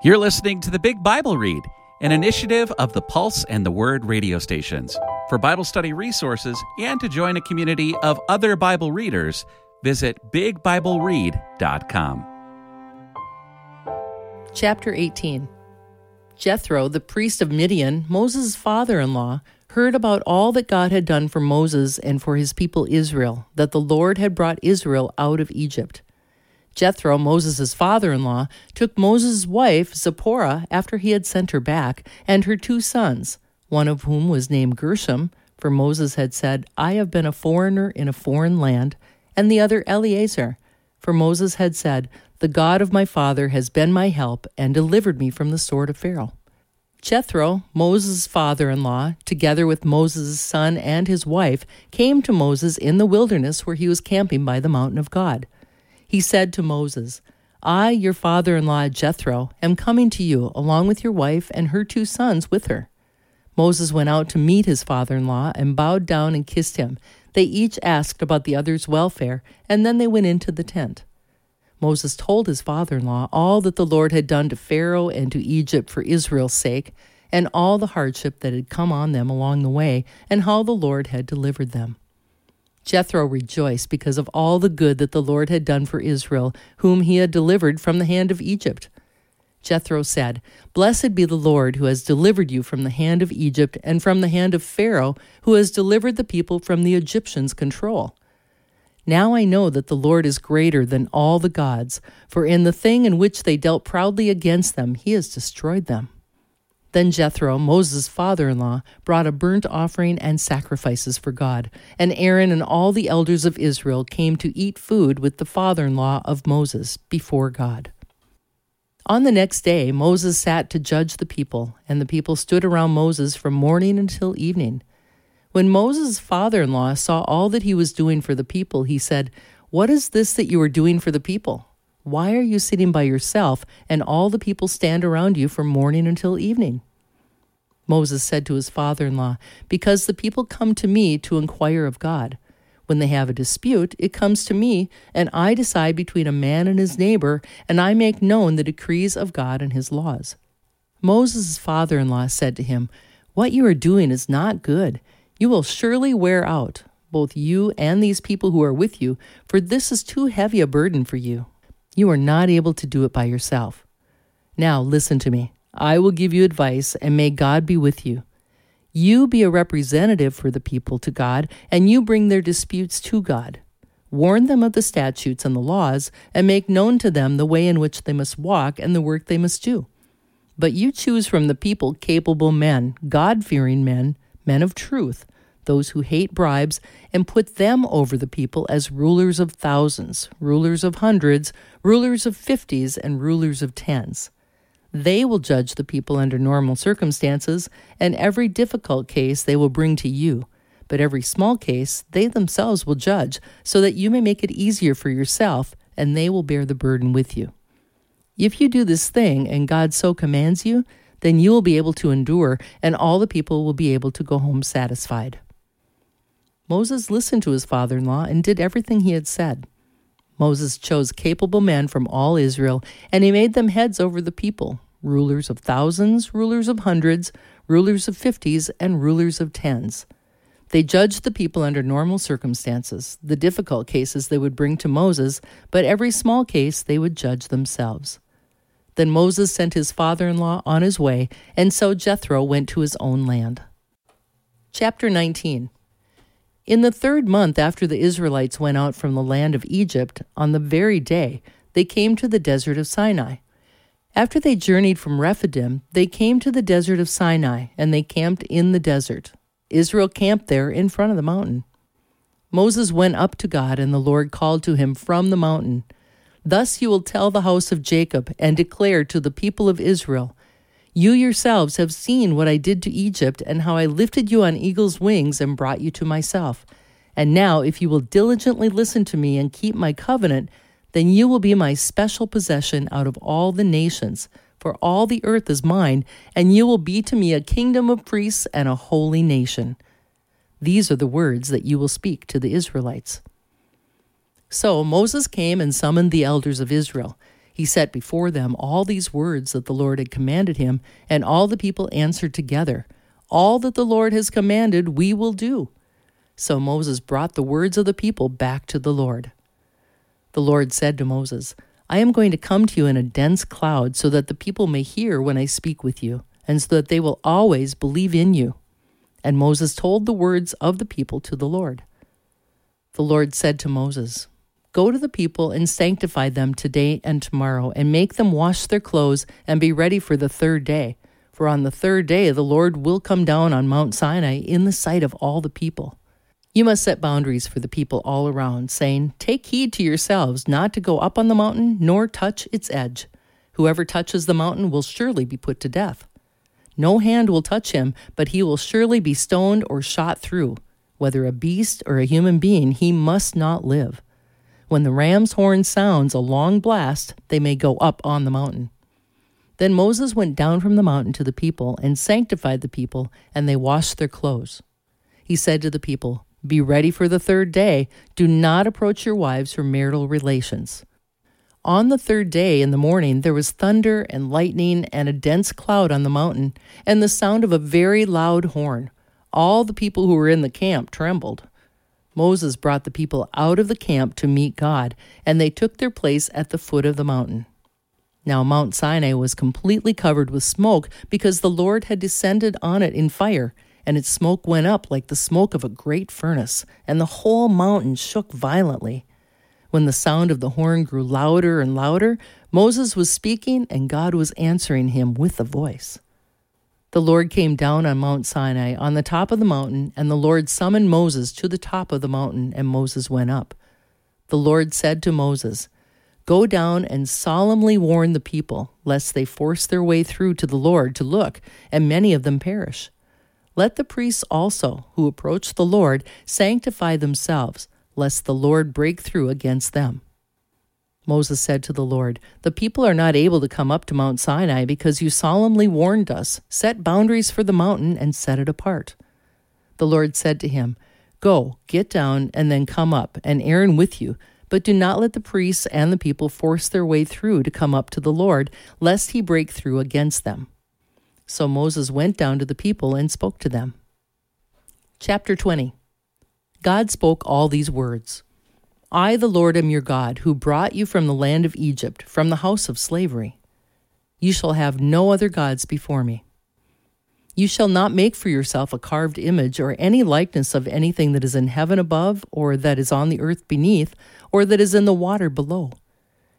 You're listening to the Big Bible Read, an initiative of the Pulse and the Word radio stations. For Bible study resources and to join a community of other Bible readers, visit bigbibleread.com. Chapter 18 Jethro, the priest of Midian, Moses' father in law, heard about all that God had done for Moses and for his people Israel, that the Lord had brought Israel out of Egypt. Jethro, Moses' father in law, took Moses' wife, Zipporah, after he had sent her back, and her two sons, one of whom was named Gershom, for Moses had said, I have been a foreigner in a foreign land, and the other Eliezer, for Moses had said, The God of my father has been my help and delivered me from the sword of Pharaoh. Jethro, Moses' father in law, together with Moses' son and his wife, came to Moses in the wilderness where he was camping by the mountain of God he said to Moses, I, your father in law Jethro, am coming to you, along with your wife and her two sons with her. Moses went out to meet his father in law and bowed down and kissed him. They each asked about the other's welfare, and then they went into the tent. Moses told his father in law all that the Lord had done to Pharaoh and to Egypt for Israel's sake, and all the hardship that had come on them along the way, and how the Lord had delivered them. Jethro rejoiced because of all the good that the Lord had done for Israel, whom he had delivered from the hand of Egypt. Jethro said, Blessed be the Lord who has delivered you from the hand of Egypt and from the hand of Pharaoh, who has delivered the people from the Egyptians' control. Now I know that the Lord is greater than all the gods, for in the thing in which they dealt proudly against them, he has destroyed them. Then Jethro, Moses' father in law, brought a burnt offering and sacrifices for God, and Aaron and all the elders of Israel came to eat food with the father in law of Moses before God. On the next day, Moses sat to judge the people, and the people stood around Moses from morning until evening. When Moses' father in law saw all that he was doing for the people, he said, What is this that you are doing for the people? Why are you sitting by yourself, and all the people stand around you from morning until evening? Moses said to his father in law, Because the people come to me to inquire of God. When they have a dispute, it comes to me, and I decide between a man and his neighbor, and I make known the decrees of God and his laws. Moses' father in law said to him, What you are doing is not good. You will surely wear out, both you and these people who are with you, for this is too heavy a burden for you. You are not able to do it by yourself. Now listen to me. I will give you advice, and may God be with you. You be a representative for the people to God, and you bring their disputes to God. Warn them of the statutes and the laws, and make known to them the way in which they must walk and the work they must do. But you choose from the people capable men, God fearing men, men of truth those who hate bribes, and put them over the people as rulers of thousands, rulers of hundreds, rulers of fifties, and rulers of tens. They will judge the people under normal circumstances, and every difficult case they will bring to you. But every small case they themselves will judge, so that you may make it easier for yourself, and they will bear the burden with you. If you do this thing, and God so commands you, then you will be able to endure, and all the people will be able to go home satisfied. Moses listened to his father in law and did everything he had said. Moses chose capable men from all Israel, and he made them heads over the people rulers of thousands, rulers of hundreds, rulers of fifties, and rulers of tens. They judged the people under normal circumstances. The difficult cases they would bring to Moses, but every small case they would judge themselves. Then Moses sent his father in law on his way, and so Jethro went to his own land. Chapter 19 in the third month after the Israelites went out from the land of Egypt, on the very day, they came to the desert of Sinai. After they journeyed from Rephidim, they came to the desert of Sinai, and they camped in the desert. Israel camped there in front of the mountain. Moses went up to God, and the Lord called to him from the mountain Thus you will tell the house of Jacob, and declare to the people of Israel you yourselves have seen what I did to Egypt, and how I lifted you on eagle's wings and brought you to myself. And now, if you will diligently listen to me and keep my covenant, then you will be my special possession out of all the nations, for all the earth is mine, and you will be to me a kingdom of priests and a holy nation. These are the words that you will speak to the Israelites. So Moses came and summoned the elders of Israel. He set before them all these words that the Lord had commanded him, and all the people answered together, All that the Lord has commanded, we will do. So Moses brought the words of the people back to the Lord. The Lord said to Moses, I am going to come to you in a dense cloud, so that the people may hear when I speak with you, and so that they will always believe in you. And Moses told the words of the people to the Lord. The Lord said to Moses, Go to the people and sanctify them today and tomorrow, and make them wash their clothes and be ready for the third day. For on the third day the Lord will come down on Mount Sinai in the sight of all the people. You must set boundaries for the people all around, saying, Take heed to yourselves not to go up on the mountain, nor touch its edge. Whoever touches the mountain will surely be put to death. No hand will touch him, but he will surely be stoned or shot through. Whether a beast or a human being, he must not live. When the ram's horn sounds a long blast, they may go up on the mountain. Then Moses went down from the mountain to the people and sanctified the people, and they washed their clothes. He said to the people, Be ready for the third day. Do not approach your wives for marital relations. On the third day in the morning there was thunder and lightning and a dense cloud on the mountain, and the sound of a very loud horn. All the people who were in the camp trembled. Moses brought the people out of the camp to meet God, and they took their place at the foot of the mountain. Now Mount Sinai was completely covered with smoke because the Lord had descended on it in fire, and its smoke went up like the smoke of a great furnace, and the whole mountain shook violently. When the sound of the horn grew louder and louder, Moses was speaking, and God was answering him with a voice. The Lord came down on Mount Sinai on the top of the mountain, and the Lord summoned Moses to the top of the mountain, and Moses went up. The Lord said to Moses, Go down and solemnly warn the people, lest they force their way through to the Lord to look, and many of them perish. Let the priests also, who approach the Lord, sanctify themselves, lest the Lord break through against them. Moses said to the Lord, The people are not able to come up to Mount Sinai because you solemnly warned us, set boundaries for the mountain, and set it apart. The Lord said to him, Go, get down, and then come up, and Aaron with you. But do not let the priests and the people force their way through to come up to the Lord, lest he break through against them. So Moses went down to the people and spoke to them. Chapter 20 God spoke all these words. I, the Lord, am your God, who brought you from the land of Egypt, from the house of slavery. You shall have no other gods before me. You shall not make for yourself a carved image or any likeness of anything that is in heaven above, or that is on the earth beneath, or that is in the water below.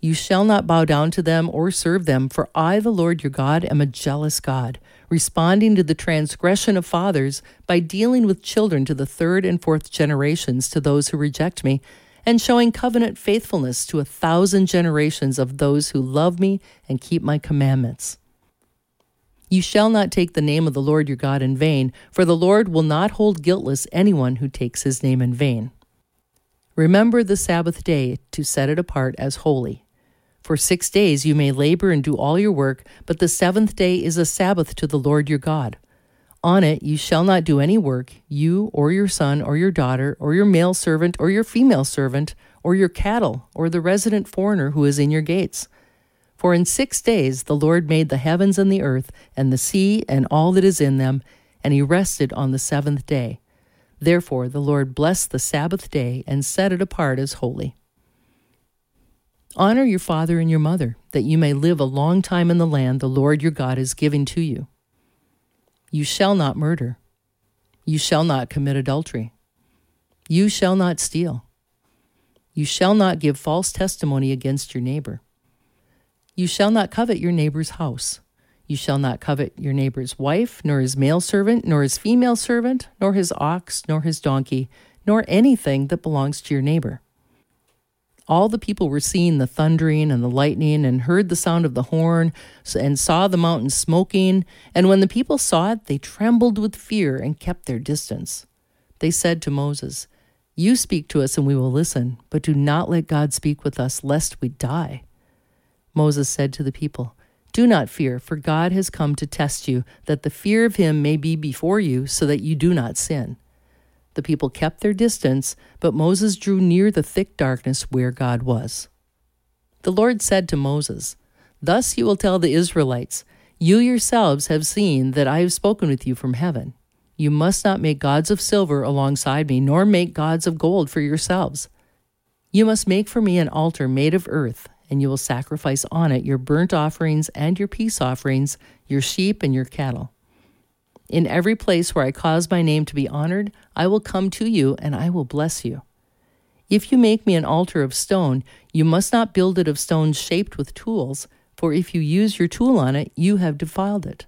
You shall not bow down to them or serve them, for I, the Lord your God, am a jealous God, responding to the transgression of fathers by dealing with children to the third and fourth generations to those who reject me and showing covenant faithfulness to a thousand generations of those who love me and keep my commandments. You shall not take the name of the Lord your God in vain, for the Lord will not hold guiltless anyone who takes his name in vain. Remember the Sabbath day to set it apart as holy. For six days you may labor and do all your work, but the seventh day is a Sabbath to the Lord your God. On it you shall not do any work, you or your son or your daughter, or your male servant or your female servant, or your cattle, or the resident foreigner who is in your gates. For in six days the Lord made the heavens and the earth, and the sea and all that is in them, and he rested on the seventh day. Therefore the Lord blessed the Sabbath day and set it apart as holy. Honor your father and your mother, that you may live a long time in the land the Lord your God is giving to you. You shall not murder. You shall not commit adultery. You shall not steal. You shall not give false testimony against your neighbor. You shall not covet your neighbor's house. You shall not covet your neighbor's wife, nor his male servant, nor his female servant, nor his ox, nor his donkey, nor anything that belongs to your neighbor. All the people were seeing the thundering and the lightning and heard the sound of the horn and saw the mountain smoking. And when the people saw it, they trembled with fear and kept their distance. They said to Moses, You speak to us and we will listen, but do not let God speak with us, lest we die. Moses said to the people, Do not fear, for God has come to test you, that the fear of him may be before you, so that you do not sin. The people kept their distance, but Moses drew near the thick darkness where God was. The Lord said to Moses, Thus you will tell the Israelites, You yourselves have seen that I have spoken with you from heaven. You must not make gods of silver alongside me, nor make gods of gold for yourselves. You must make for me an altar made of earth, and you will sacrifice on it your burnt offerings and your peace offerings, your sheep and your cattle. In every place where I cause my name to be honored, I will come to you and I will bless you. If you make me an altar of stone, you must not build it of stones shaped with tools, for if you use your tool on it, you have defiled it.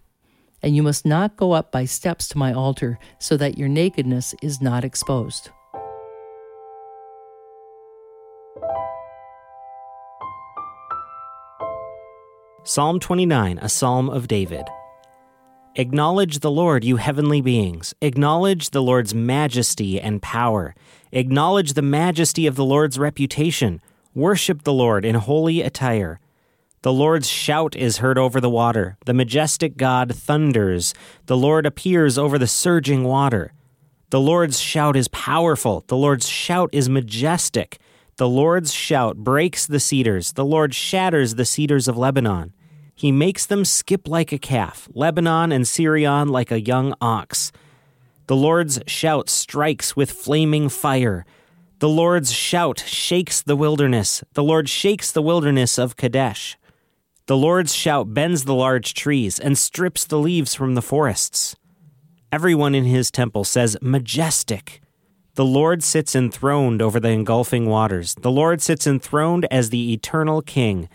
And you must not go up by steps to my altar, so that your nakedness is not exposed. Psalm 29, a psalm of David. Acknowledge the Lord, you heavenly beings. Acknowledge the Lord's majesty and power. Acknowledge the majesty of the Lord's reputation. Worship the Lord in holy attire. The Lord's shout is heard over the water. The majestic God thunders. The Lord appears over the surging water. The Lord's shout is powerful. The Lord's shout is majestic. The Lord's shout breaks the cedars. The Lord shatters the cedars of Lebanon. He makes them skip like a calf, Lebanon and Sirion like a young ox. The Lord's shout strikes with flaming fire. The Lord's shout shakes the wilderness. The Lord shakes the wilderness of Kadesh. The Lord's shout bends the large trees and strips the leaves from the forests. Everyone in his temple says, Majestic. The Lord sits enthroned over the engulfing waters. The Lord sits enthroned as the eternal King.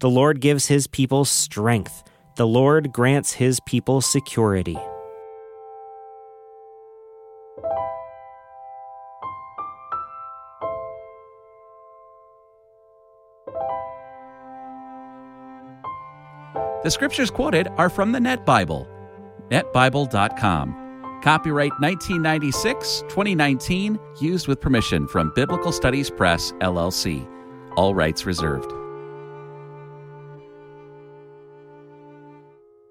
The Lord gives his people strength. The Lord grants his people security. The scriptures quoted are from the Net Bible, netbible.com. Copyright 1996 2019, used with permission from Biblical Studies Press, LLC. All rights reserved.